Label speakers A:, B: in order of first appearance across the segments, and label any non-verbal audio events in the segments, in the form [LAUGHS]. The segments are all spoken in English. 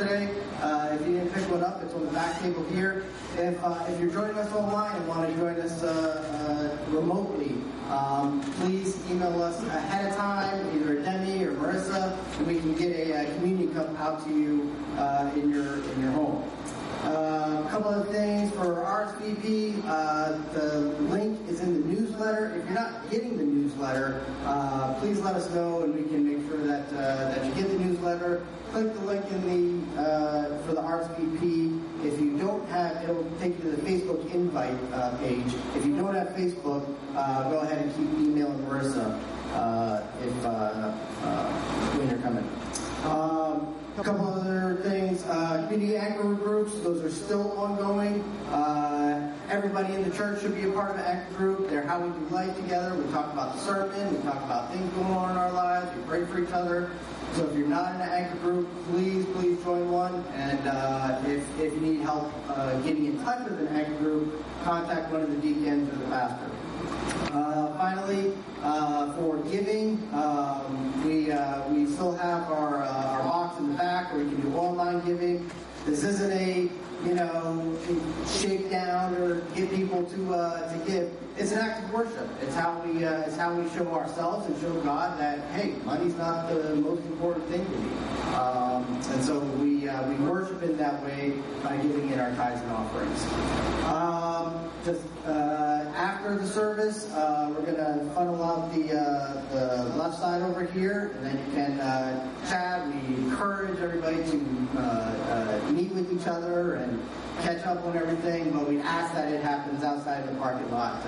A: today. Uh, if you didn't pick one up, it's on the back table here. If, uh, if you're joining us online and want to join us uh, uh, remotely, um, please email us ahead of time, either Demi or Marissa, and we can get a, a communion cup out to you uh, in your in your home. Uh, a couple of things for RSVP. Uh, the link is in the newsletter. If you're not getting the newsletter, uh, please let us know, and we can make sure that that you get the newsletter. Click the link in the for the RSVP. If you don't have, it'll take you to the Facebook invite uh, page. If you don't have Facebook, uh, go ahead and keep emailing Marissa uh, if when you're coming. Um, a couple other things, uh, community anchor groups, those are still ongoing. Uh, everybody in the church should be a part of an anchor group. They're how we do life together. We talk about the sermon, we talk about things going on in our lives, we pray for each other. So if you're not in an anchor group, please, please join one. And uh, if, if you need help uh, getting in touch with an anchor group, contact one of the deacons or the pastor. Uh, finally, uh, for giving, um, we uh, we still have our uh, our box in the back where you can do online giving. This isn't a you know shakedown or get people to uh, to give. It's an act of worship. It's how we uh, it's how we show ourselves and show God that hey, money's not the most important thing to me. Um, and so we we worship in that way by giving in our tithes and offerings. Um, just uh, after the service, uh, we're going to funnel out the uh, the left side over here, and then you can uh, chat. We encourage everybody to uh, uh, meet with each other and catch up on everything, but we ask that it happens outside of the parking lot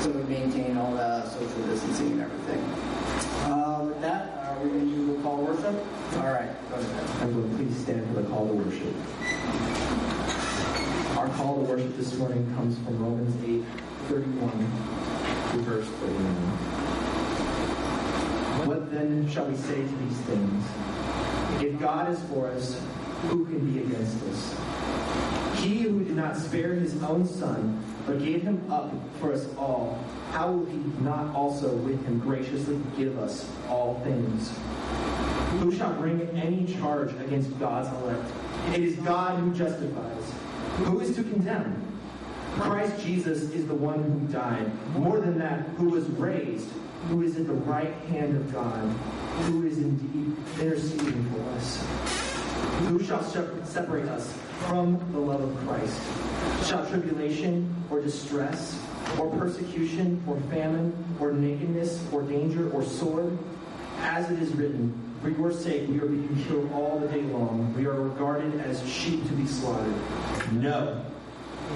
A: so we maintain all the social distancing and everything. With that, are we going to do the call worship? All right, go ahead.
B: Everyone, please stand for the call to worship. Our call to worship this morning comes from Romans 8, 31 to verse 31. What then shall we say to these things? If God is for us, who can be against us? He who did not spare his own son, but gave him up for us all, how will he not also with him graciously give us all things? Who shall bring any charge against God's elect? It is God who justifies. Who is to condemn? Christ Jesus is the one who died. More than that, who was raised, who is at the right hand of God, who is indeed interceding for us. Who shall separate us from the love of Christ? Shall tribulation or distress or persecution or famine or nakedness or danger or sword? As it is written, for your sake we are being killed all the day long. We are regarded as sheep to be slaughtered. No.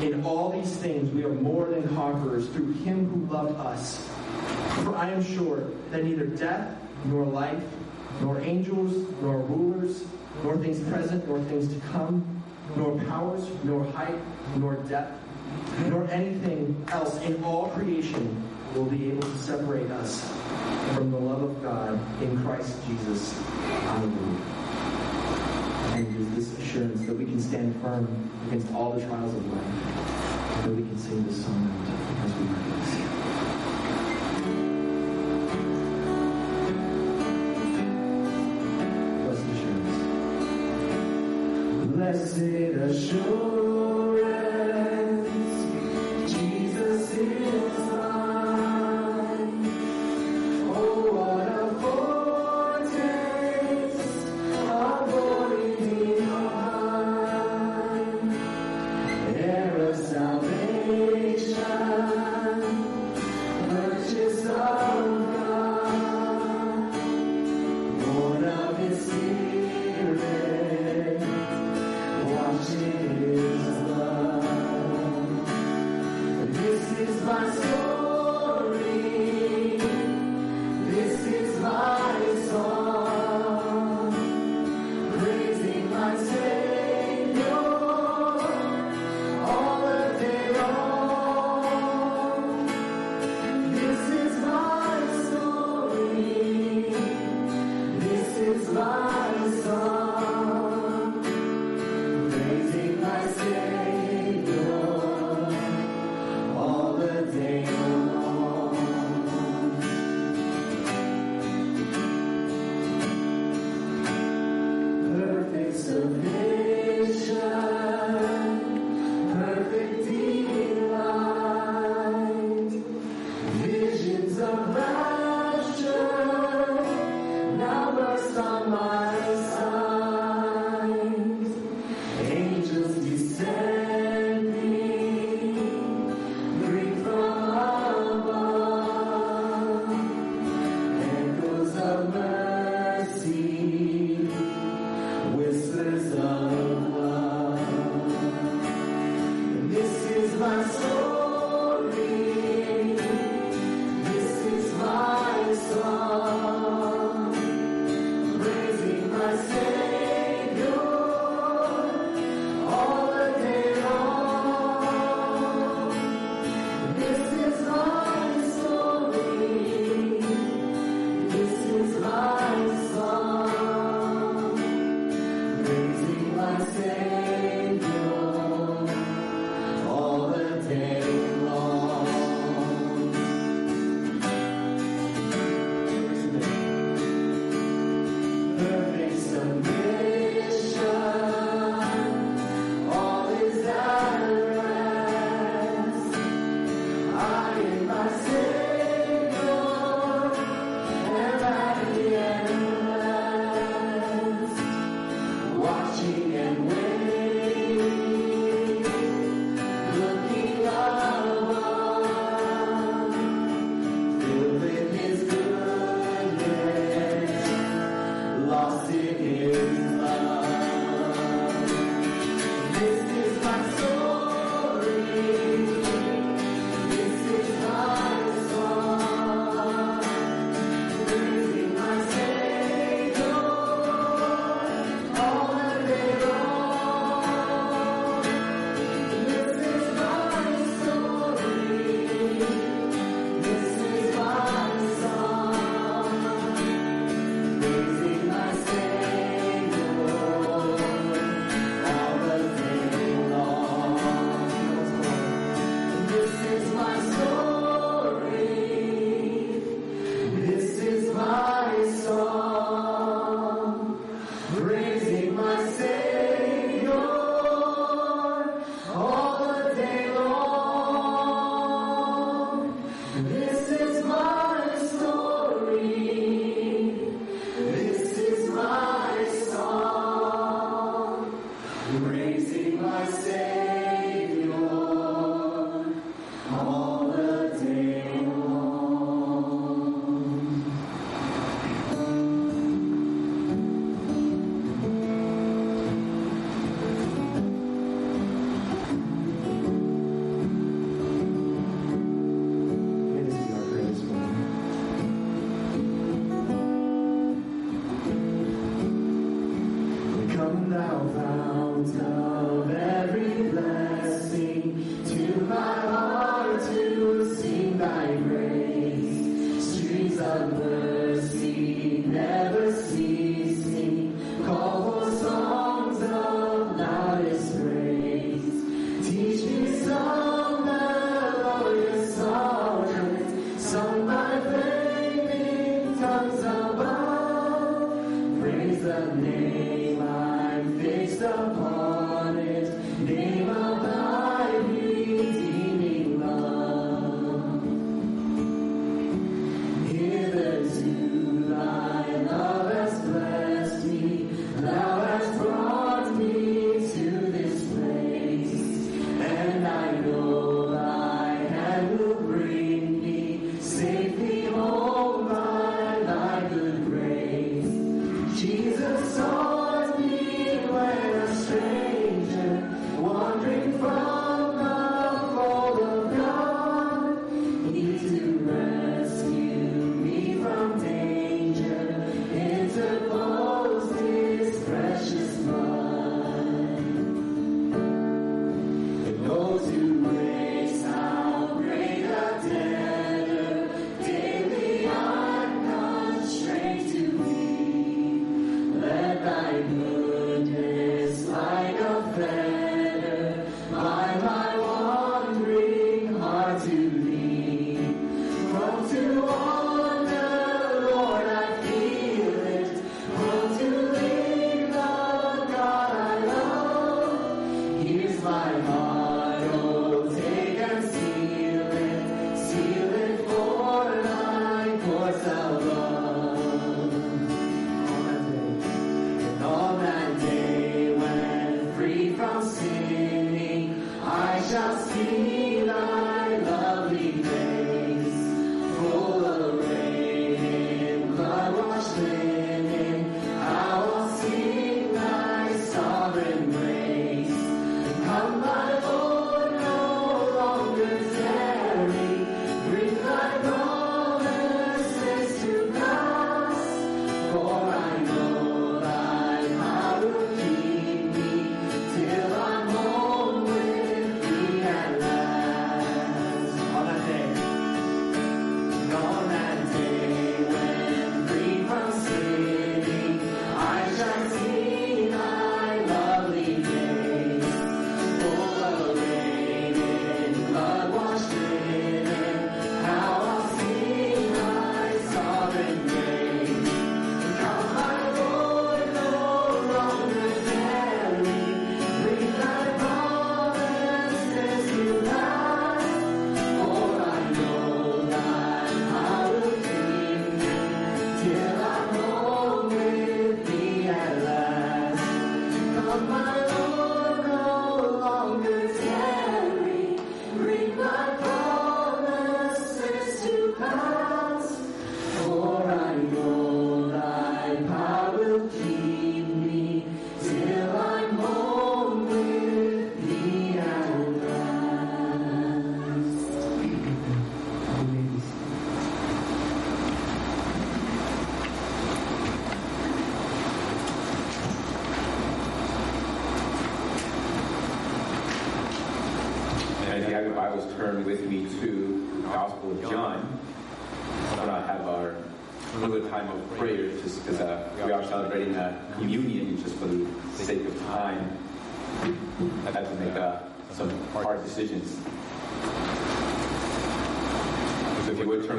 B: In all these things we are more than conquerors through him who loved us. For I am sure that neither death, nor life, nor angels, nor rulers, nor things present, nor things to come, nor powers, nor height, nor depth, nor anything else in all creation will be able to separate us from the love of God in Christ Jesus Lord. And is this assurance that we can stand firm against all the trials of life, that we can sing this song as we rejoice. Blessed assurance. Blessed assurance,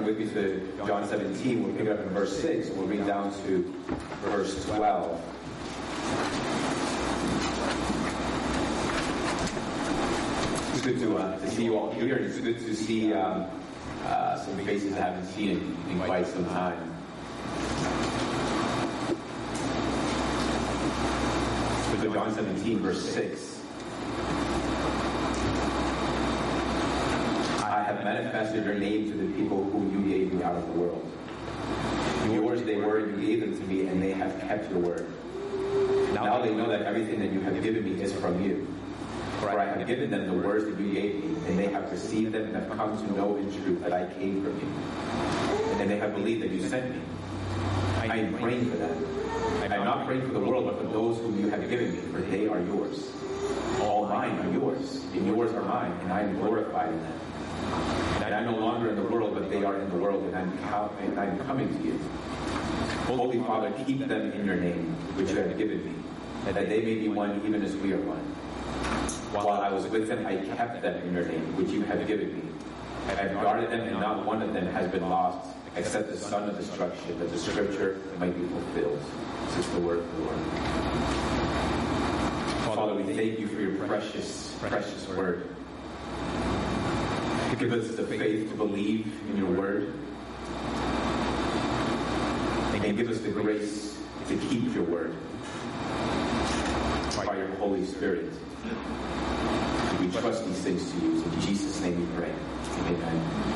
B: with me to John 17. We'll pick it up in verse 6. We'll read down to verse 12. It's good to, uh, to see you all here. It's good to see um, uh, some faces I haven't seen in, in quite some time. So John 17, verse 6. Given me is from you. For I have
C: given them the words that you gave me, and they have received them and have come to know in truth that I came from you. And they have believed that you sent me. I am praying for them. I am not praying for the world, but for those whom you have given me, for they are yours. All mine are yours, and yours are mine, and I am glorified in them. And I'm no longer in the world, but they are in the world, and I'm, coming to you. Holy Father, keep them in your name, which you have given me, and that they may be one even as we are one. While I was with them, I kept them in your name, which you have given me. And I have guarded them, and not one of them has been lost, except the son of destruction, that the scripture might be fulfilled. This is the word of the Lord. Father, we thank you for your precious, precious word. Give us the faith to believe in your word. And give us the grace to keep your word by your Holy Spirit. We trust these things to you. In Jesus' name we pray. Amen.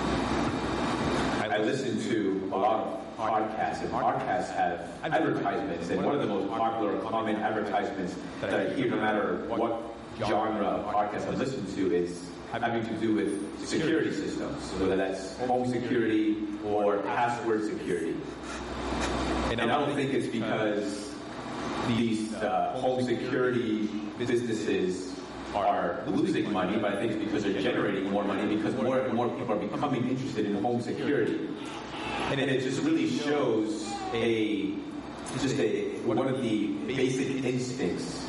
C: I listen to a lot of podcasts, and podcasts have advertisements, and one of the most popular common advertisements that I hear no matter what genre of podcast I listen to is having to do with security systems, whether that's home security or password security. And I don't think it's because these uh, home security businesses are losing money, but I think it's because they're generating more money because more and more people are becoming interested in home security. And it just really shows a just a one of the basic instincts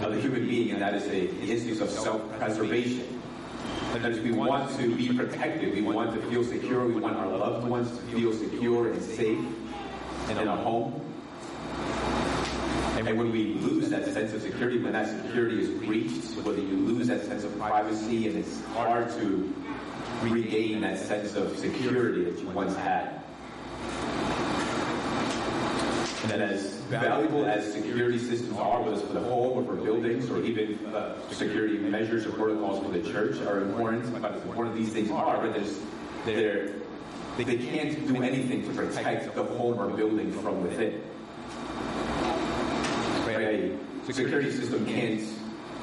C: the human being, and that is a, the instinct of self-preservation. That is, we want to be protected, we want to feel secure, we want our loved ones to feel secure and safe in a home. And when we lose that sense of security, when that security is breached, whether you lose that sense of privacy and it's hard to regain that sense of security that you once had. And then as valuable as security systems are, whether it's for the home or for buildings or even uh, security measures or protocols for the church are important, but as important these things are, but there's, they're, they can't do anything to protect the home or building from within a security system can't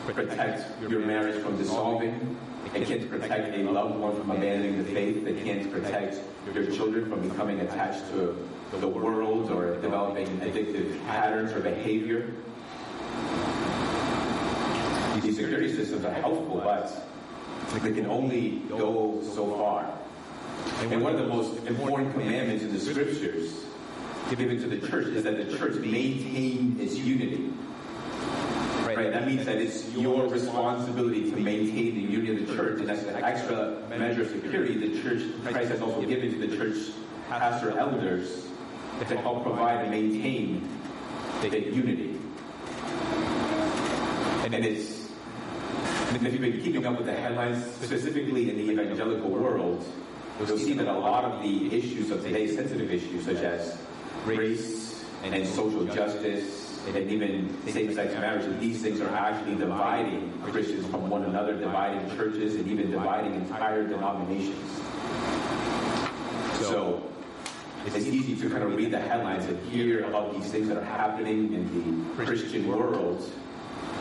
C: protect your marriage from dissolving. It can't protect a loved one from abandoning the faith. It can't protect your children from becoming attached to the world or developing addictive patterns or behavior. These security systems are helpful, but they can only go so far. And one of the most important commandments in the scriptures given to the church is that the church maintain its unity. Right? That means that it's your responsibility to maintain the unity of the church, and that's an extra measure of security the church Christ has also given to the church pastor elders to help provide and maintain the unity. And it's and if you've been keeping up with the headlines, specifically in the evangelical world, you'll see that a lot of the issues of today, sensitive issues such as race and social justice and even same-sex marriage, that these things are actually dividing Christians from one another, dividing churches, and even dividing entire denominations. So it's easy to kind of read the headlines and hear about these things that are happening in the Christian world,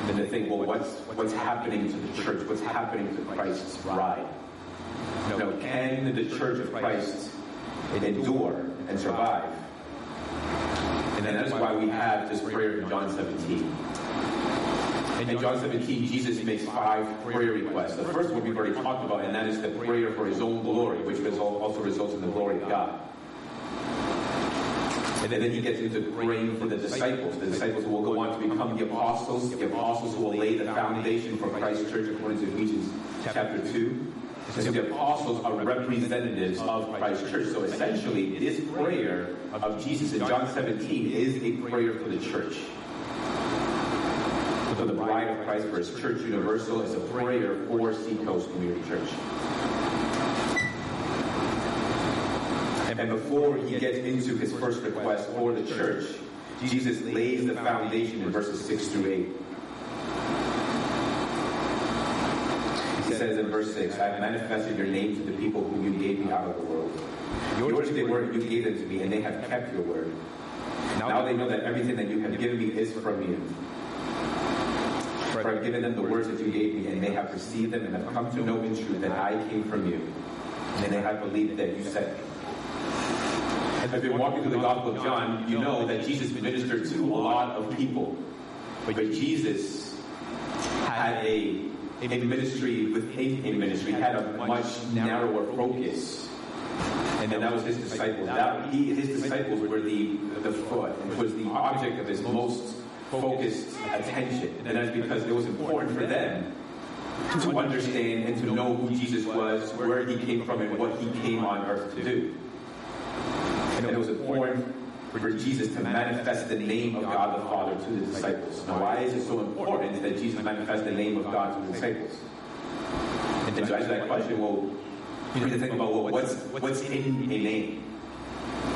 C: and to think, well, what's what's happening to the church? What's happening to Christ's bride? Know, can the church of Christ endure and survive? And that's why we have this prayer in John 17. In John 17, Jesus makes five prayer requests. The first one we've already talked about, and that is the prayer for his own glory, which also results in the glory of God. And then he gets into praying for the disciples, the disciples will go on to become the apostles, the apostles who will lay the foundation for Christ's church according to Ephesians chapter 2. So the apostles are representatives of Christ's church. So essentially, this prayer of Jesus in John 17 is a prayer for the church. For the bride of Christ, for his church universal, is a prayer for Seacoast Community Church. And before he gets into his first request for the church, Jesus lays the foundation in verses 6 through 8. He says in verse 6, I have manifested your name to the people whom you gave me out of the world. Yours they were, you gave them to me, and they have kept your word. Now they know that everything that you have given me is from you. For I have given them the words that you gave me, and they have received them and have come to know in truth that I came from you, and they have believed that you sent me. We've been walking through the Gospel of John, you know that Jesus ministered to a lot of people. But Jesus had a, a ministry within a ministry, had a much narrower focus. And then that was his disciples. That, he, his disciples were the, the foot, was the object of his most focused attention. And that's because it was important for them to understand and to know who Jesus was, where he came from, and what he came on earth to do. And it was important for Jesus to manifest the name of God the Father to the disciples. Now, why is it so important that Jesus manifest the name of God to the disciples? And to answer that question, well, you need to think about well, what's what's in a name.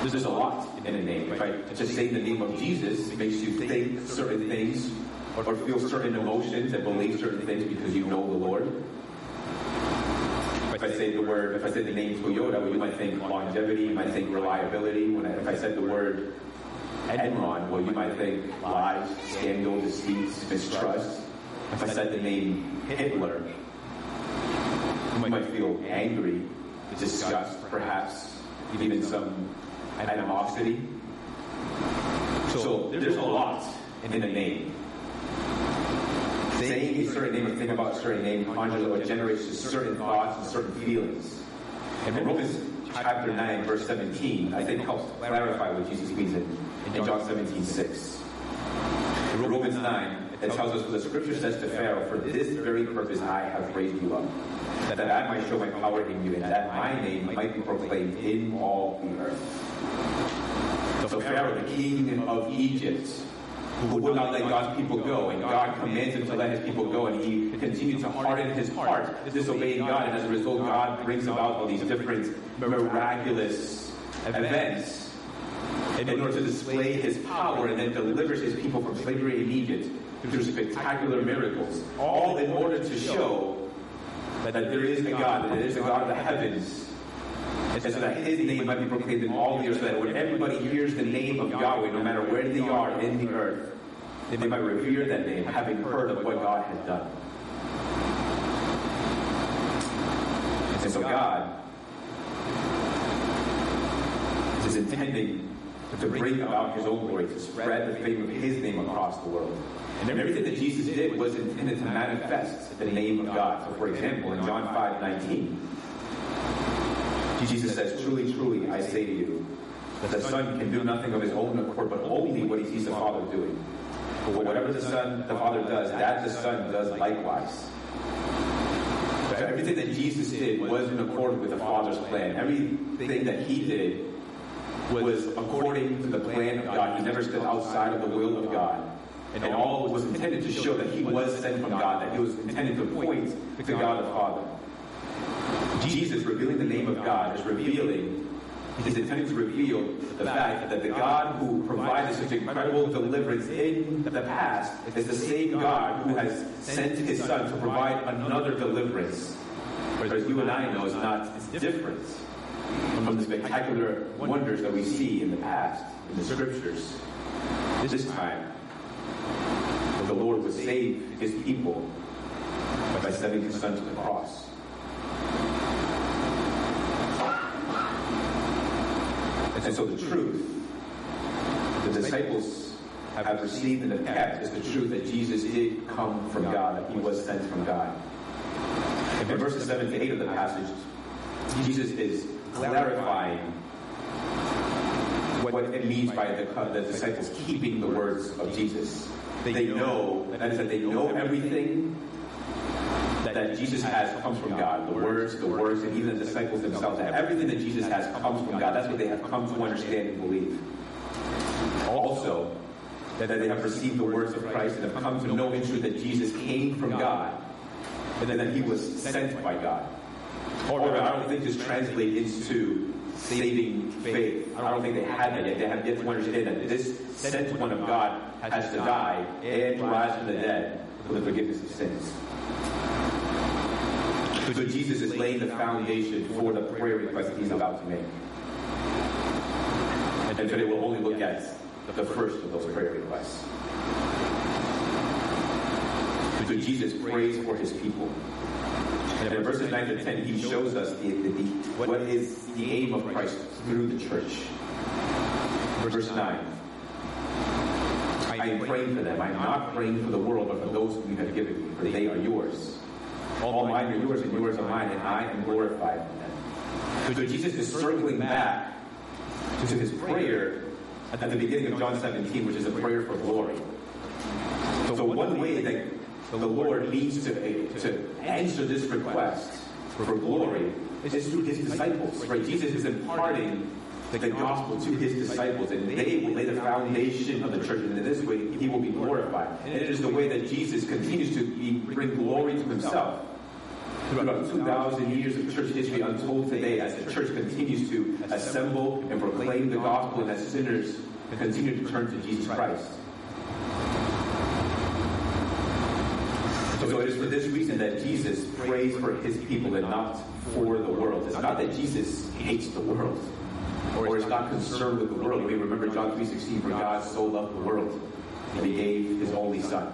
C: There's a lot in a name. If I just say the name of Jesus, makes you think certain things or feel certain emotions and believe certain things because you know the Lord. If I say the word, if I say the name Toyota, you might think longevity, you might think reliability. When I, if I said the word Enron, well, you might think lies, scandal, deceit, mistrust. If I said the name Hitler, you might feel angry, disgust, perhaps, even some animosity. So there's a lot in the name. Saying a certain name or thinking about a certain name conjures or generates certain thoughts and certain feelings. And Romans chapter 9, verse 17, I think helps clarify what Jesus means in, in John 17, 6. In Romans 9, it tells us what the scripture says to Pharaoh, For this very purpose I have raised you up, that I might show my power in you, and that my name might be proclaimed in all the earth. So Pharaoh, the king of Egypt, who would not let God's people go, and God commands him to let his people go, and he continued to harden his heart, disobeying God, and as a result, God brings about all these different miraculous events in order to display his power and then delivers his people from slavery in Egypt through spectacular miracles, all in order to show that there is a God, that there is a God of the heavens, and so that his name might be proclaimed in all the earth, so that when everybody hears the name of Yahweh, no matter where they are in the earth, they might revere that name, having heard of what God has done. And so God is intending to bring about his own glory, to spread the fame of his name across the world. And everything that Jesus did was intended to manifest the name of God. So for example, in John 5, 19, Jesus says, Truly, truly, I say to you, that the Son can do nothing of his own accord, but only what he sees the Father doing. For whatever the Son, the Father does, that the Son does likewise. Everything that Jesus did was in accord with the Father's plan. Everything that he did was according to the plan of God. He never stood outside of the will of God. And all was intended to show that he was sent from God, that he was intended to point to God the Father. Jesus revealing the name of God is revealing He's intending to reveal the fact that the God who provided such incredible deliverance in the past is the same God who has sent his son to provide another deliverance. Whereas you and I know is not it's different from the spectacular wonders that we see in the past, in the scriptures. This time, the Lord would save his people by sending his son to the cross. And so the truth the disciples have received and have kept is the truth that Jesus did come from God, that he was sent from God. In verses 7 to 8 of the passage, Jesus is clarifying what it means by the, the disciples keeping the words of Jesus. They know, that is, that they know everything that Jesus has comes from God. The words, the words, and even the disciples themselves, that everything that Jesus has comes from God. That's what they have come to understand and believe. Also, that they have received the words of Christ and have come to know in truth that Jesus came from God and that he was sent by God. However, I don't think this translates into saving faith. I don't think they had that yet. They have yet to understand that this sent one of God has to die and to rise from the dead for the forgiveness of sins. So Jesus is laying the foundation for the prayer request he's about to make. And today we'll only look at the first of those prayer requests. So Jesus prays for his people. And in verses 9 to 10, he shows us the, the, the, what is the aim of Christ through the church. Verse 9. I am praying for them. I am not praying for the world, but for those whom you have given me, for they are yours. All mine are yours, and yours are mine, and I am glorified in them. So Jesus is circling back to his prayer at the beginning of John 17, which is a prayer for glory. So one way that the Lord needs to, to answer this request for glory is through his disciples. Right? Jesus is imparting the gospel to his disciples, and they will lay the foundation of the church. And in this way, he will be glorified. And it is the way that Jesus continues to bring glory to himself. Throughout 2,000 years of church history untold today, as the church continues to assemble and proclaim the gospel, and as sinners continue to turn to Jesus Christ. So it is for this reason that Jesus prays for his people and not for the world. It's not that Jesus hates the world or is not concerned with the world. We remember John 3.16, for God so loved the world that he gave his only son.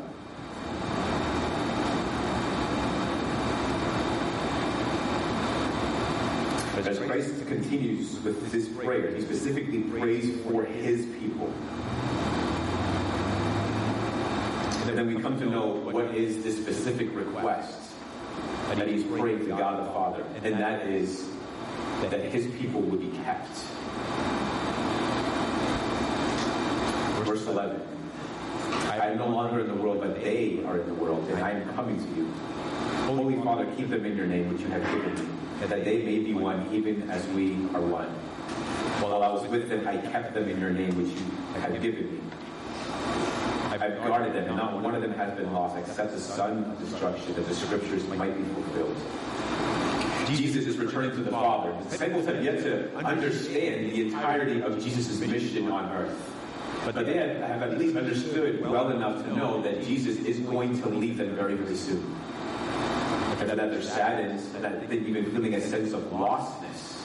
C: As Christ continues with this prayer, he specifically prays for his people. And then we come to know what is this specific request that he's praying to God the Father, and that is that his people would be kept. Verse 11. I am no longer in the world, but they are in the world, and I am coming to you. Holy Father, keep them in your name, which you have given me, and that they may be one, even as we are one. While I was with them, I kept them in your name, which you have given me. I've guarded them, and not one of them has been lost, except the son of destruction, that the scriptures might be fulfilled. Jesus is returning to the Father. The disciples have yet to understand the entirety of Jesus' mission on earth. But they have, at least understood well enough to know that Jesus is going to leave them very, very soon. And that they're saddened, and that they've even feeling a sense of lostness.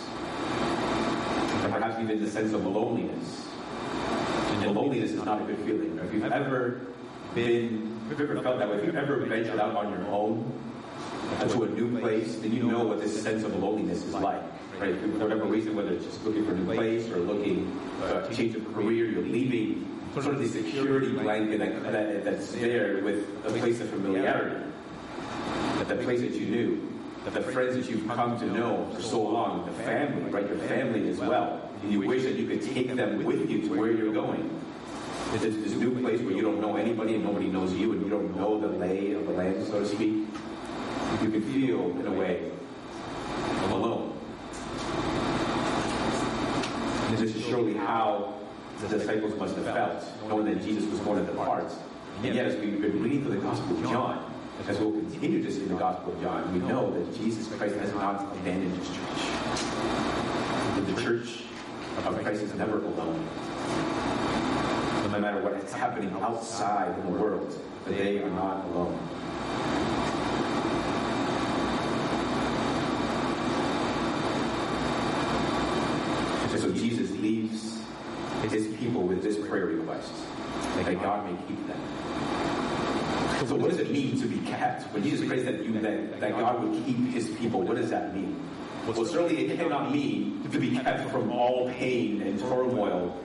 C: And perhaps even the sense of loneliness. And loneliness is not a good feeling. If you've ever been, if you've ever felt that way, if you've ever ventured out on your own to a new place, then you know what this sense of loneliness is like. Right? For whatever reason, whether it's just looking for a new place or looking uh, to change of career, you're leaving sort of the security blanket that, that, that's there with a place of familiarity. That the place that you knew, that the friends that you've come to know for so long, the family, right? Your family as well. And you wish that you could take them with you to where you're going. This new place where you don't know anybody and nobody knows you and you don't know the lay of the land, so to speak. You can feel, in a way, alone. And this is surely how the disciples must have felt, knowing that Jesus was going to depart. And yet, as we've been reading through the Gospel of John, as we'll continue to see the Gospel of John, we know that Jesus Christ has not abandoned his church. The church of Christ is never alone. No matter what is happening outside in the world, they are not alone. And so Jesus leaves his people with this prayer request that God may keep them. So what does it mean to be kept? When Jesus prays that, you, that, that God would keep his people, what does that mean? Well, certainly it cannot mean to be kept from all pain and turmoil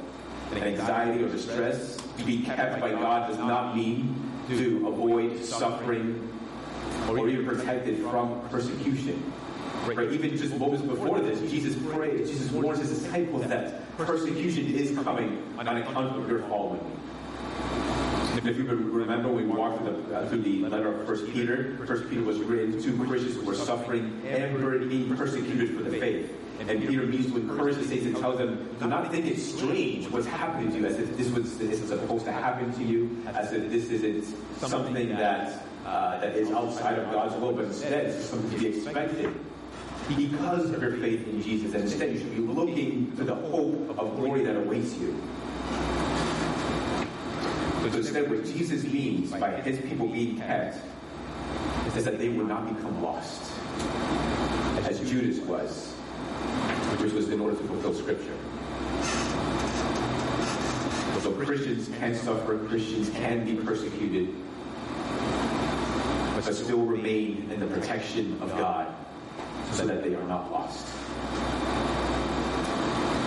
C: and anxiety or distress. To be kept by God does not mean to avoid suffering or even protected from persecution. Right? Even just moments before this, Jesus prayed, Jesus warns his disciples that persecution is coming on account of your following me. If you remember, we walked through the, uh, through the letter of First Peter. First Peter was written to Christians who were suffering and were being persecuted for the faith. And Peter means to encourage the saints and tell them, do not think it's strange what's happening to you, as if this was this is supposed to happen to you, as if this isn't something that uh, that is outside of God's will, but instead it's something to be expected because of your faith in Jesus. And instead, you should be looking to the hope of glory that awaits you. But instead, what Jesus means by his people being kept is that they would not become lost, as Judas was, which was in order to fulfill Scripture. So Christians can suffer, Christians can be persecuted, but still remain in the protection of God so that they are not lost.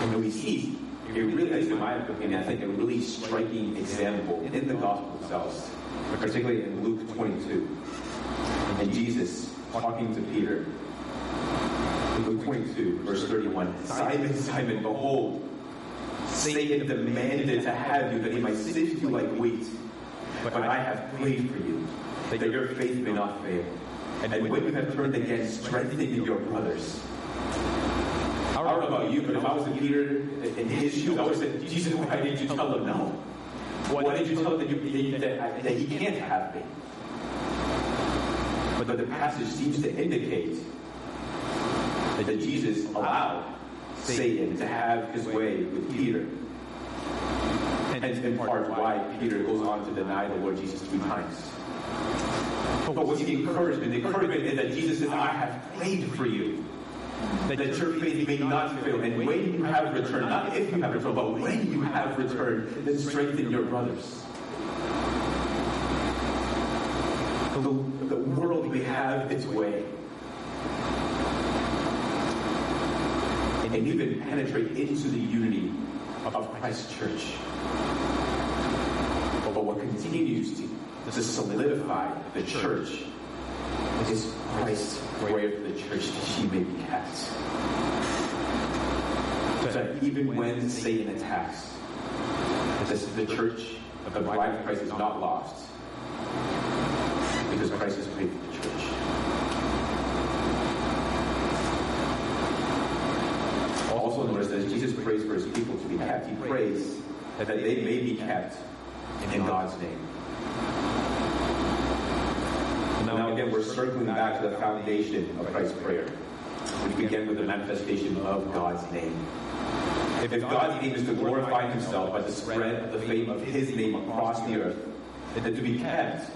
C: And we see a really, in my opinion, I think a really striking example in the gospel itself, particularly in Luke 22. And Jesus talking to Peter. Luke 22, verse 31. Simon, Simon, behold, Satan demanded to have you that he might sift you like wheat. But I have prayed for you, that your faith may not fail. And when you have turned again, strengthen your brothers. I don't know about you, but if I was a Peter in his shoes, I would say, Jesus, why didn't you tell him no? Why didn't you tell him that, you, that, that he can't have me? But the passage seems to indicate that Jesus allowed Satan to have his way with Peter. And in part why Peter goes on to deny the Lord Jesus three times. But what's the encouragement? The encouragement is that Jesus says, I have prayed for you. That your faith may not fail. And when you have returned, not if you have returned, but when you have returned, then strengthen your brothers. The, the world may have its way. And even penetrate into the unity of Christ's church. But what continues to to solidify the church is Christ's prayer for the church that she may be kept. So that even when Satan attacks, the church the bride of Christ is not lost because Christ has prayed for the church. Also notice that Jesus prays for his people to be kept. He prays that they may be kept in God's name. Again, we're circling back to the foundation of Christ's prayer, which began with the manifestation of God's name. If God's name is to glorify himself by the spread of the fame of his name across the earth, then to be kept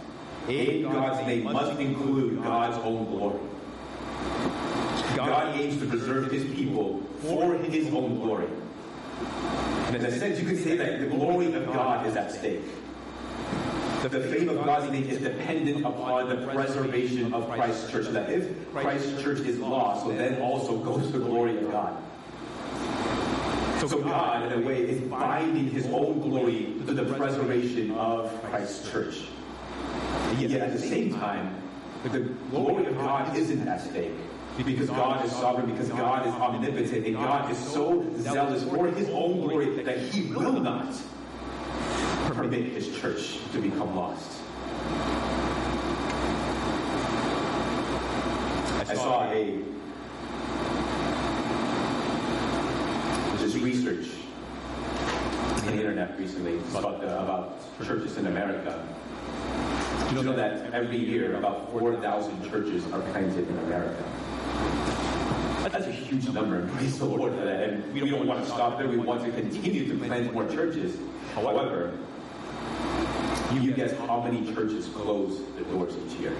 C: in God's name must include God's own glory. God aims to preserve his people for his own glory. And in a sense, you could say that the glory of God is at stake. The fame of God's name is dependent upon the preservation of Christ's church. That if Christ's church is lost, so then also goes the glory of God. So God, in a way, is binding his own glory to the preservation of Christ's church. And yet at the same time, the glory of God isn't at stake. Because God is sovereign, because God is omnipotent, and God is so zealous for his own glory that he will not [LAUGHS] permit his church to become lost. I saw a this research on the internet recently about, about churches in America. You know that every year about 4,000 churches are planted in America. That's a huge number, and praise the Lord for that. And we don't want to stop there. We want to continue to plant more churches. However, you guess how many churches close their doors each year?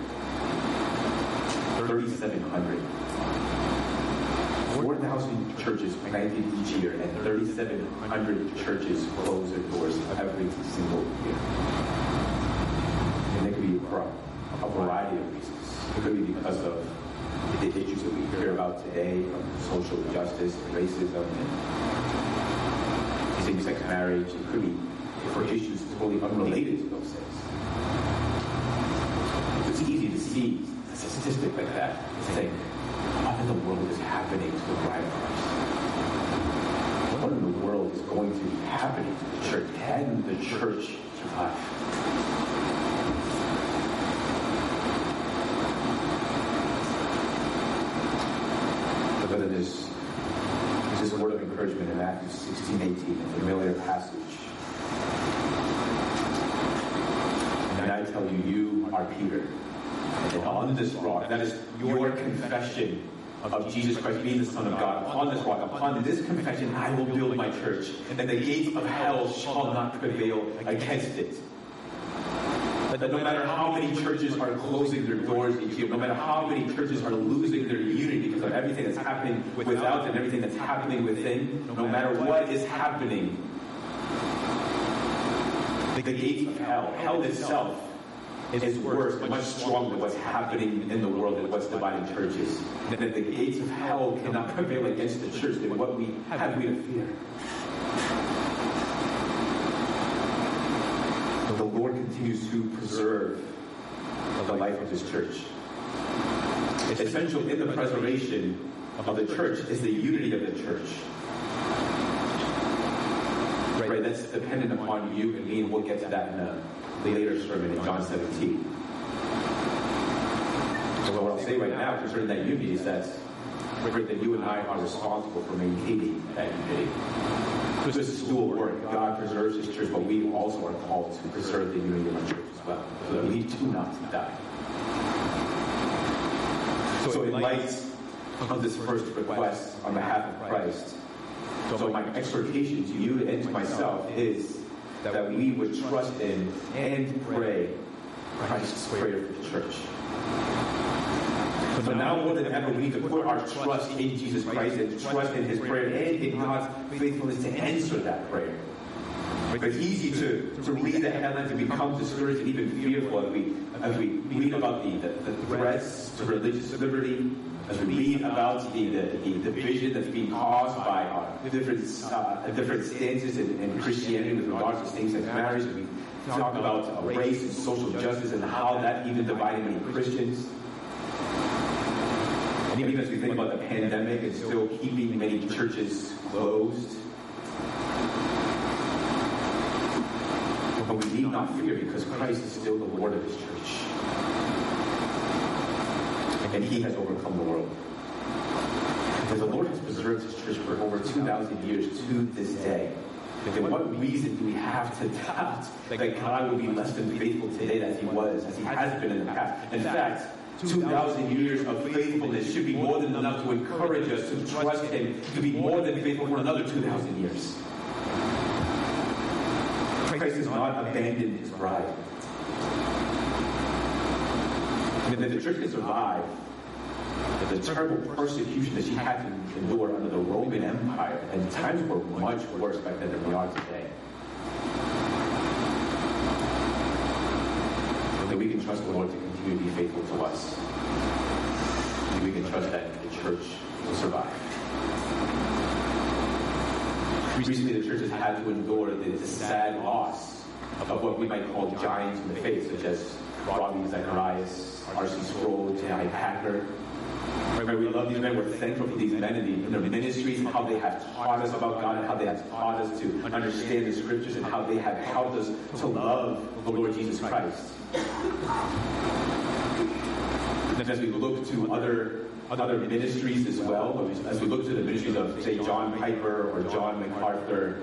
C: 3,700. 4,000 churches planted each year, and 3,700 churches close their doors every single year. And it could be for a variety of reasons. It could be because of the issues that we hear about today, of social justice, racism, and same-sex marriage. It could be for issues totally unrelated to those things. It's easy to see a statistic like that and think, what in the world is happening to the bride of Christ? What in the world is going to be happening to the church? Can the church survive? But then there's, there's this word of encouragement in Matthew 16, 18, a familiar passage. And I tell you, you are Peter. And on this rock, that is your confession of Jesus Christ being the Son of God. Upon this rock, upon this confession, I will build my church, and the gates of hell shall not prevail against it. That no matter how many churches are closing their doors each year, no matter how many churches are losing their unity because of everything that's happening without and everything that's happening within, no matter what is happening, the gates of hell, hell itself, is worse, much stronger than what's happening in the world and what's dividing churches. That the gates of hell cannot prevail against the church, then what we have we to fear? But the Lord continues to preserve the life of His church. Essential in the preservation of the church is the unity of the church. Right, that's dependent upon you and me, and we'll get to that in a later sermon in John 17. So what I'll say right now concerning that unity is that, that you and I are responsible for maintaining that unity. This is still work. God preserves His church, but we also are called to preserve the unity of our church as well, so that we do not die. So in light of this first request on behalf of Christ, so my exhortation to you and to myself is that we would trust in and pray Christ's prayer for the church. So now more than ever, we need to put our trust in Jesus Christ and trust in His prayer and in God's faithfulness to answer that prayer. It's easy to, to read the headlines and become discouraged and even fearful as we, as we read about the, the, the threats to religious liberty, as we read about the, the, the division that's being caused by uh, different, uh, different stances in, in, Christianity with regards to same-sex marriage, we talk about uh, race and social justice and how that even divided many Christians. And even as we think about the pandemic and still keeping many churches closed, but we need not fear because Christ is still the Lord of His church and he has overcome the world. Because the Lord has preserved his church for over 2,000 years to this day. Then what reason do we have to doubt that God will be less than faithful today as he was, as he has been in the past? In fact, 2,000 years of faithfulness should be more than enough to encourage us to trust him to be more than faithful for another 2,000 years. Christ has not abandoned his bride. And the church can survive the terrible persecution that she had to endure under the Roman Empire, and times were much worse back then than they are today. And that we can trust the Lord to continue to be faithful to us. And we can trust that the church will survive. Recently, the church has had to endure the, sad loss of what we might call giants in the faith, such as Ravi Zacharias, R.C. Sproul, J.I. Packer, Right, we love these men. We're thankful for these men and their ministries, and how they have taught us about God and how they have taught us to understand the scriptures and how they have helped us to love the Lord Jesus Christ. And as we look to other other ministries as well, as we look to the ministries of, say, John Piper or John MacArthur,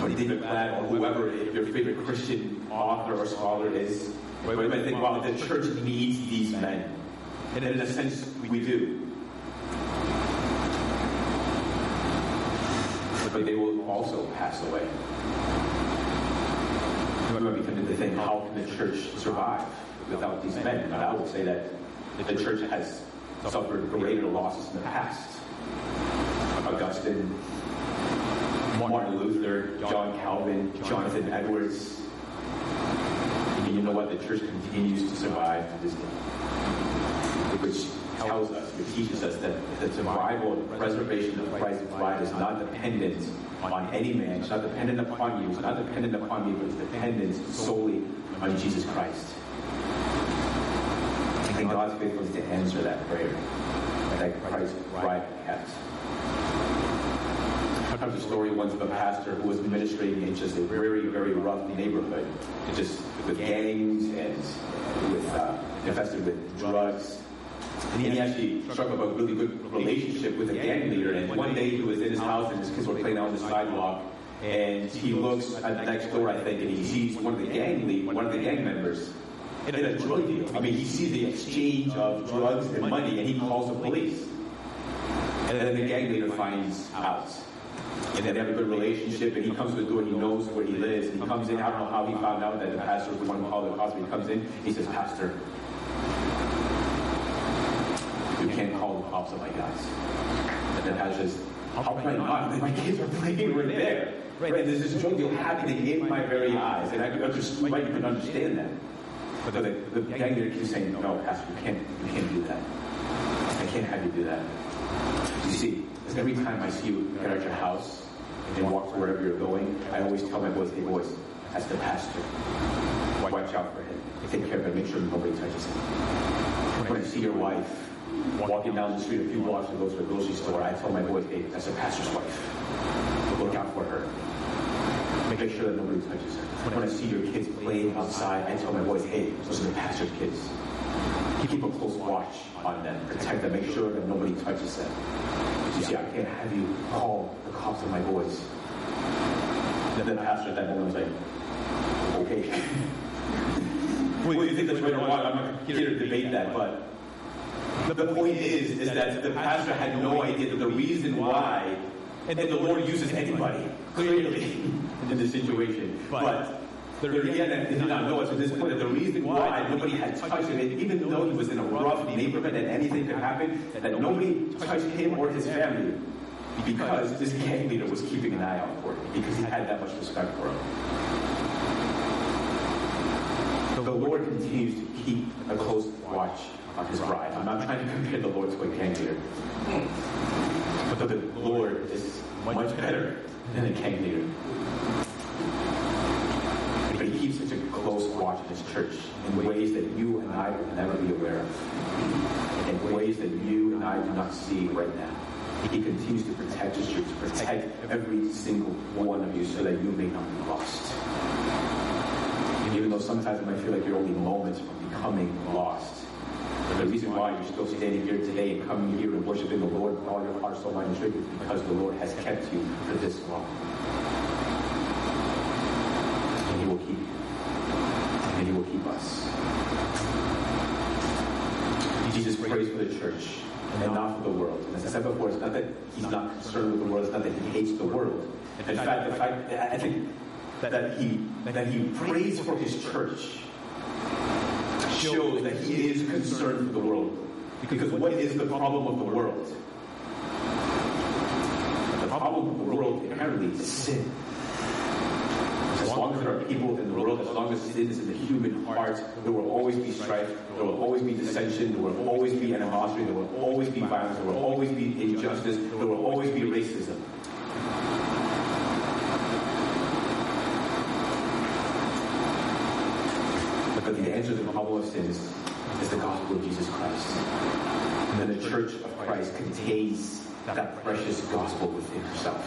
C: or David Platt, or whoever your favorite Christian author or scholar is, we might think, wow, the church needs these men. And in a sense, we do. But they will also pass away. You might to think, how can the church survive without these men? But I would say that the church has suffered greater losses in the past. Augustine, Martin Luther, John Calvin, Jonathan Edwards. And you know what? The church continues to survive to this day. Which tells us, which teaches us that the survival and preservation of Christ's bride is not dependent on any man. It's not dependent upon you. It's not dependent upon me, but it's dependent solely on Jesus Christ. And God's faithfulness to answer that prayer that Christ's bride kept. I heard a story once of a pastor who was ministering in just a very, very rough neighborhood, just with gangs and with uh, infested with drugs. And he actually struck up a really good relationship with a gang leader. And one day he was in his house and his kids were playing out on the sidewalk. And he looks at the next door, I think, and he sees one of the gang lead, one of the gang members in a drug deal. I mean, he sees the exchange of drugs and money, and he calls the police. And then the gang leader finds out. And they have a good relationship, and he comes to the door, and he knows where he lives. He comes in, I don't know how he found out that the pastor was the one who called the cops, but he comes in, he says, Pastor, can't call the cops on my guys. And the pastor says, how can I not? My kids are playing right there. Right, and there's this deal happening in my very eyes, and I could just might even understand that. But the, the gang leader keeps saying, no, Pastor, you can't, you can't do that. I can't have you do that. You see, every time I see you get out your house and walk to wherever you're going, I always tell my boys, hey boys, that's the pastor. Watch out for him. Take care of him. Make sure nobody touches him. When I see your wife walking down the street a few blocks to go to a grocery store, I tell my boys, hey, that's a pastor's wife. Look out for her. Make sure that nobody touches her. When I see your kids playing outside, I tell my boys, hey, those are the pastor's kids. Keep a close watch on them. Protect them. Make sure that nobody touches them. You see, I can't have you call the cops on my boys. And then the pastor at that moment was like, okay. [LAUGHS] well, you think that's right or wrong? I'm not here to debate that, but the point is, is that the pastor had no idea that the reason why, and the Lord uses anybody, clearly, [LAUGHS] in this situation. But there again, I did not know it to this point, that the reason why nobody had touched him, even though he was in a rough neighborhood and anything could happen, that nobody touched him or his family, because this gang leader was keeping an eye out for him, because he had that much respect for him. The Lord continues to keep a close watch on his bride. I'm not trying to compare the Lord to a gang leader. But the Lord is much better than a king leader. But he keeps such a close watch on his church in ways that you and I will never be aware of. In ways that you and I do not see right now. He continues to protect his church, to protect every single one of you so that you may not be lost. And even though sometimes it might feel like you're only moments from becoming lost, the reason why you're still standing here today and coming here and worshiping the Lord with all your heart, soul, mind, and strength is because the Lord has kept you for this long. And He will keep you. And He will keep us. Jesus prays for the church and not for the world. And as I said before, it's not that He's not concerned with the world, it's not that He hates the world. In fact, the fact I think that He that He prays for His church shows that he is concerned for the world. Because what is the problem of the world? The problem of the world inherently is sin. As long as there are people in the world, as long as sin is in the human heart, there will always be strife, there will always be dissension, there will always be animosity, there will always be violence, there will always be injustice, there will always be racism. But the answer to the problem of is, the gospel of Jesus Christ. And the church of Christ contains that precious gospel within herself.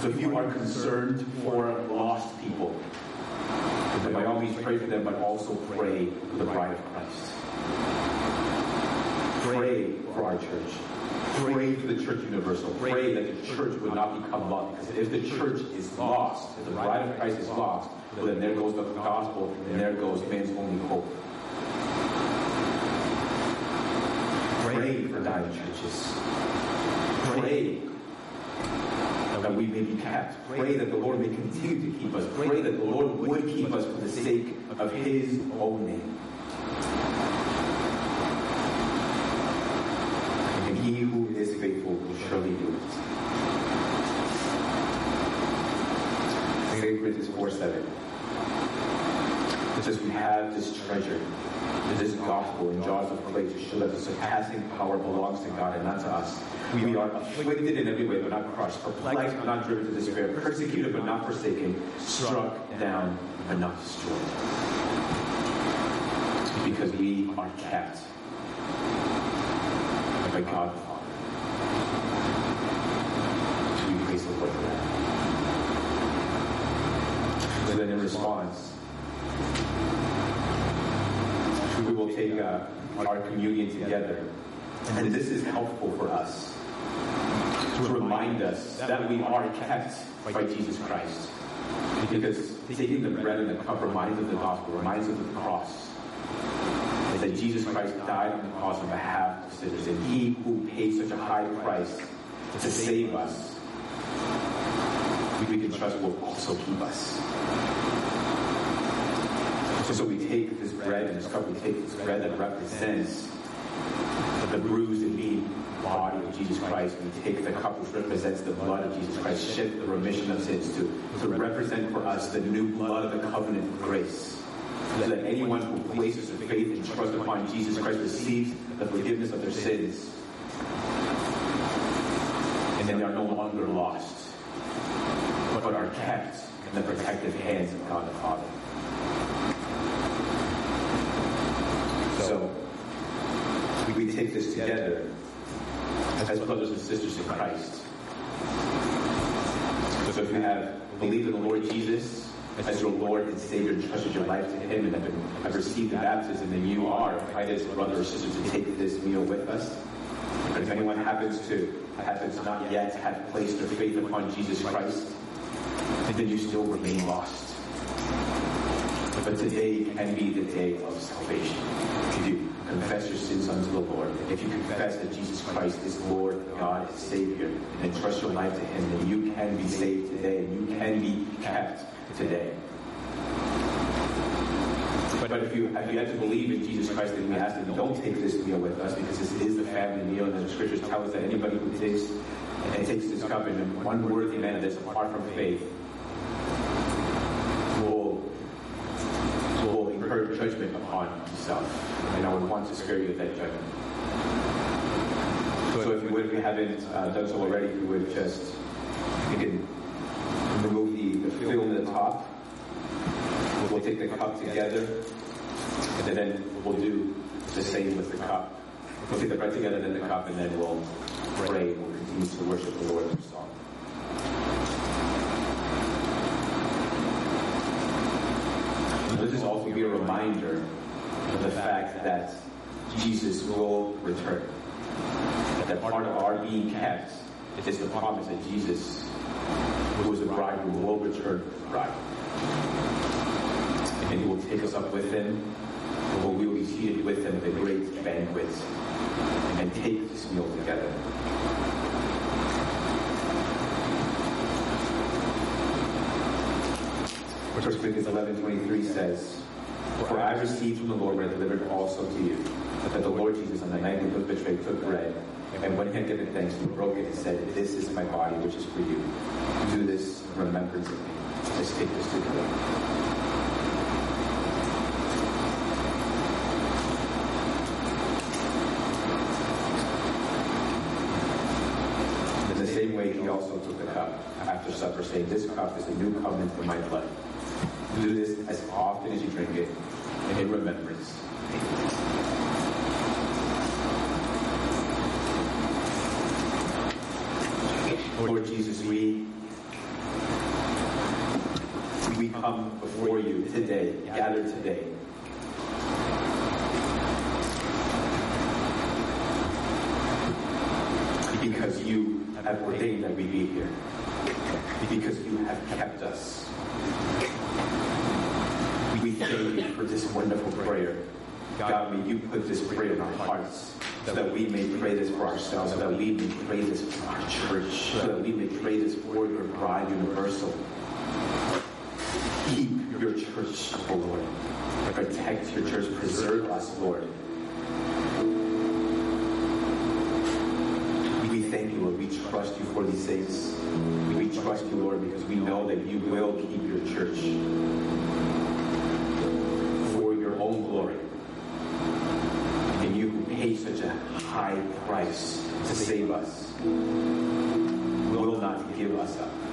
C: So if you are concerned for lost people, then by all means pray for them, but also pray for the bride of Christ. Pray for our church. Pray for the church universal. Pray that the church would not become lost. Because if the church is lost, if the bride of Christ is lost, well, then there goes the gospel, and there goes man's only hope. Pray for dying churches. Pray that we may be kept. Pray that the Lord may continue to keep us. Pray that the Lord would keep us for the sake of his own name. And he who is faithful will surely do it. 2 Corinthians 4 7. Says, We have this treasure, this gospel in jars of clay to show that the surpassing power belongs to God and not to us. We are afflicted in every way, but not crushed, perplexed, but not driven to despair, persecuted, but not forsaken, struck down, but not destroyed. Because we are kept by God the Father. We praise the Lord for that. So then in response, we will take uh, our communion together. And this is helpful for us to remind us that we are kept by Jesus Christ. Because taking the bread and the cup reminds of the gospel, reminds us of the cross. That Jesus Christ died on the cross on behalf of sinners, and He who paid such a high price to save us, we can trust will also keep us. So, we take this bread and this cup, we take this bread that represents the bruised and beaten body of Jesus Christ. We take the cup which represents the blood of Jesus Christ, shed the remission of sins to, to represent for us the new blood of the covenant of grace. So that anyone who places their faith and trust upon Jesus Christ receives the forgiveness of their sins. And then they are no longer lost, but are kept in the protective hands of God the Father. So, we take this together as brothers and sisters in Christ. So if you have believed in the Lord Jesus as your Lord and Savior and trusted your life to Him and have, received the baptism, then you are invited as brother or sister to take this meal with us. But if anyone happens to happens not yet have placed their faith upon Jesus Christ, then you still remain lost. But today can be the day of salvation. If you confess your sins unto the Lord, if you confess that Jesus Christ is Lord, God, is Savior, and trust your life to Him, then you can be saved today, and you can be kept today. But if you have yet to believe in Jesus Christ, then we ask that don't take this meal with us because this is the family meal, and the scriptures tell us that anybody who takes and takes this cup in one worthy manner that's apart from faith will will incur judgment upon himself. And I would want to spare you that judgment. So if you would, if you haven't uh, done so already, you would just, you can remove the, the film at the top. We'll take the cup together, and then we'll do the same with the cup. We'll take the bread together, then the cup, and then we'll pray. and We'll continue to worship the Lord through song. This also be a reminder of the fact that Jesus will return. That part of our being kept is the promise that Jesus, who is the bridegroom, will return with the bride. And he will take us up with him, and we will be seated with him at the great banquet and take this meal together. First Corinthians 11, 23 says, For I received from the Lord what I delivered also to you, that the Lord Jesus on the night he was betrayed took bread, and when he had given thanks, he broke it and said, This is my body, which is for you. Do this in remembrance of me. Let's take this together. In the same way, he also took the cup after supper, saying, This cup is the new covenant in my blood. Do this as often as you drink it in remembrance. Lord Jesus, we we come before you today, gathered today. Because you have ordained that we be here. Because you have kept us. You for this wonderful prayer. God, may you put this prayer in our hearts. so that we may pray this for ourselves, so that we may pray this for our church, so that we may pray this for your bride universal. Keep your church, O Lord. Protect your church. Preserve us, Lord. We thank you, Lord. We trust you for these things. We trust you, Lord, because we know that you will keep your church own glory. And you who paid such a high price to save us will not give us up.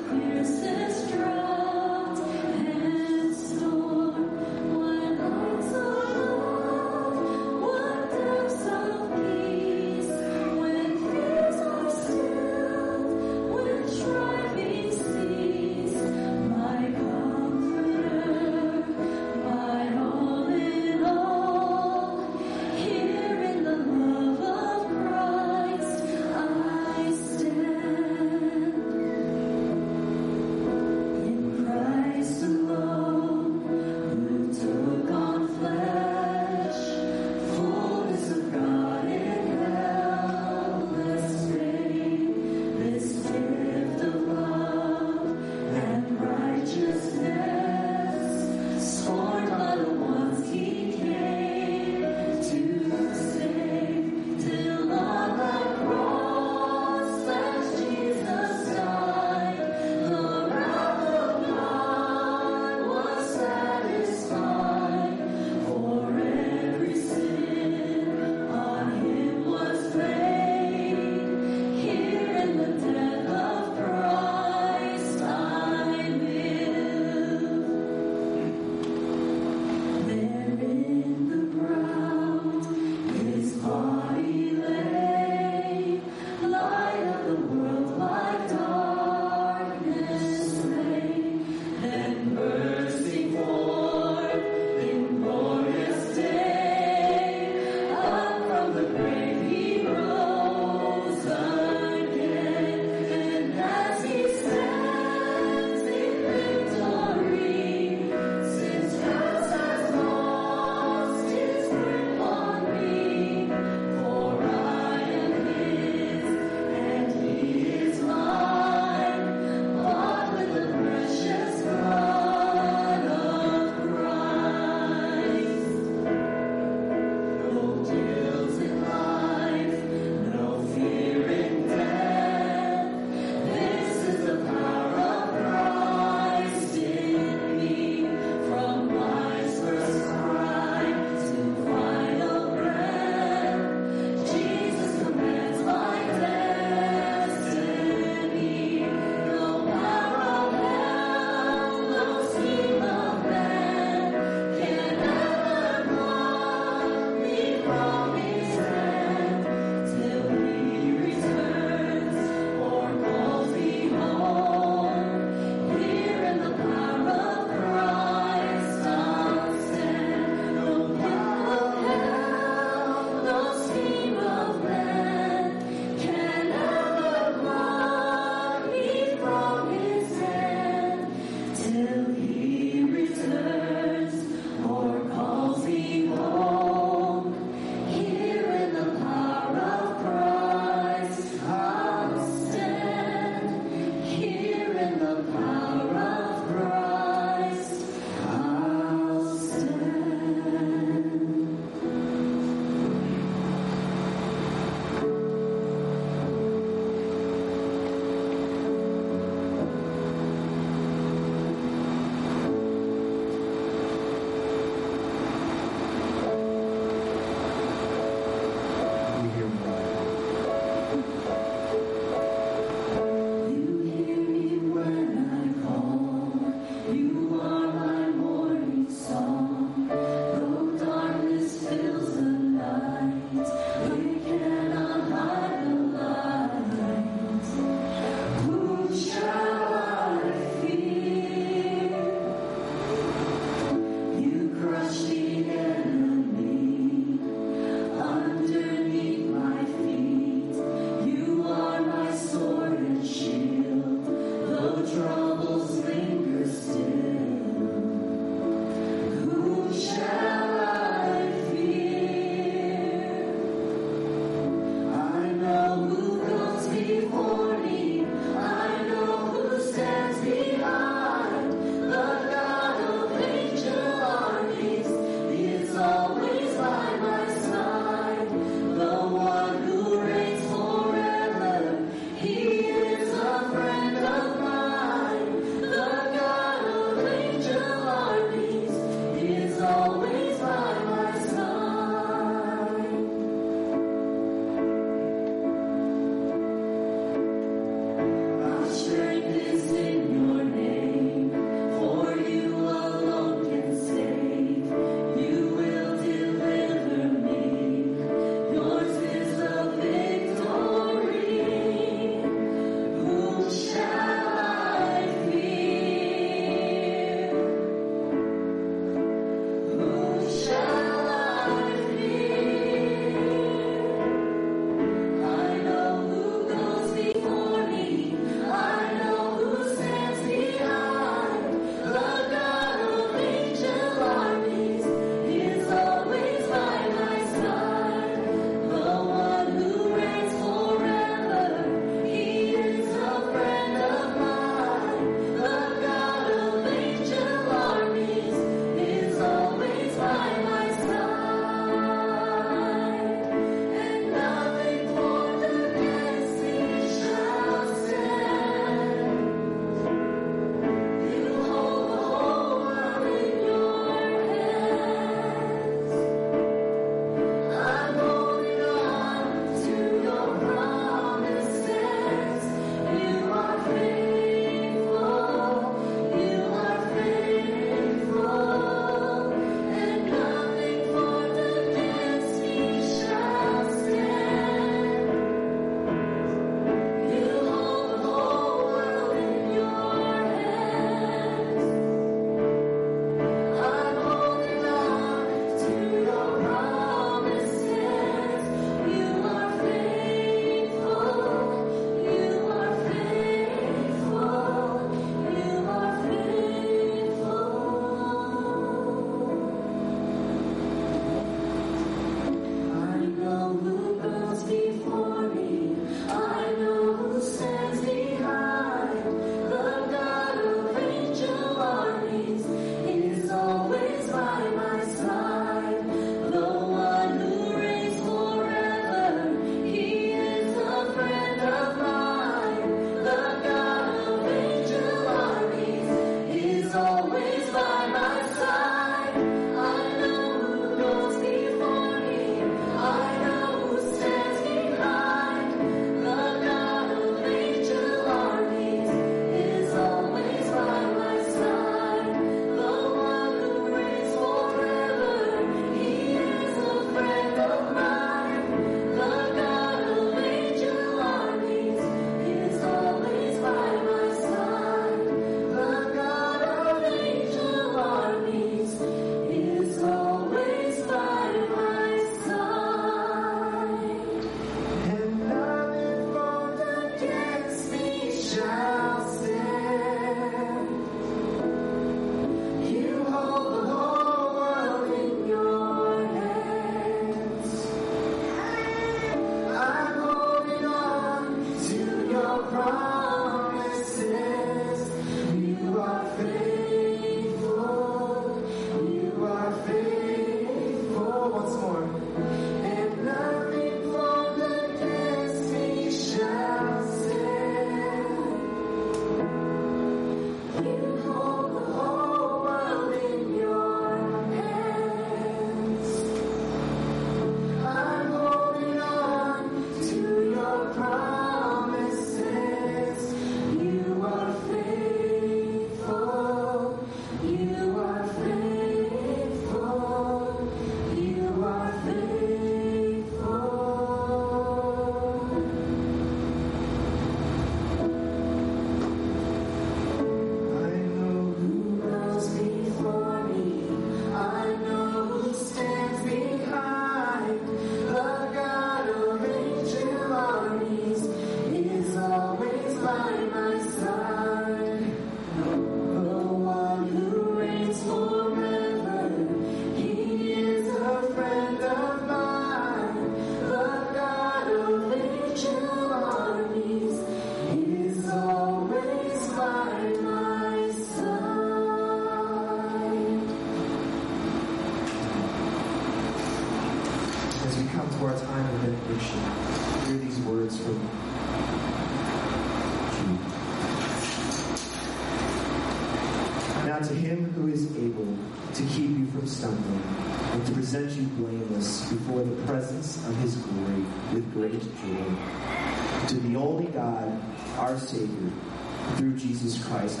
B: Jesus Christ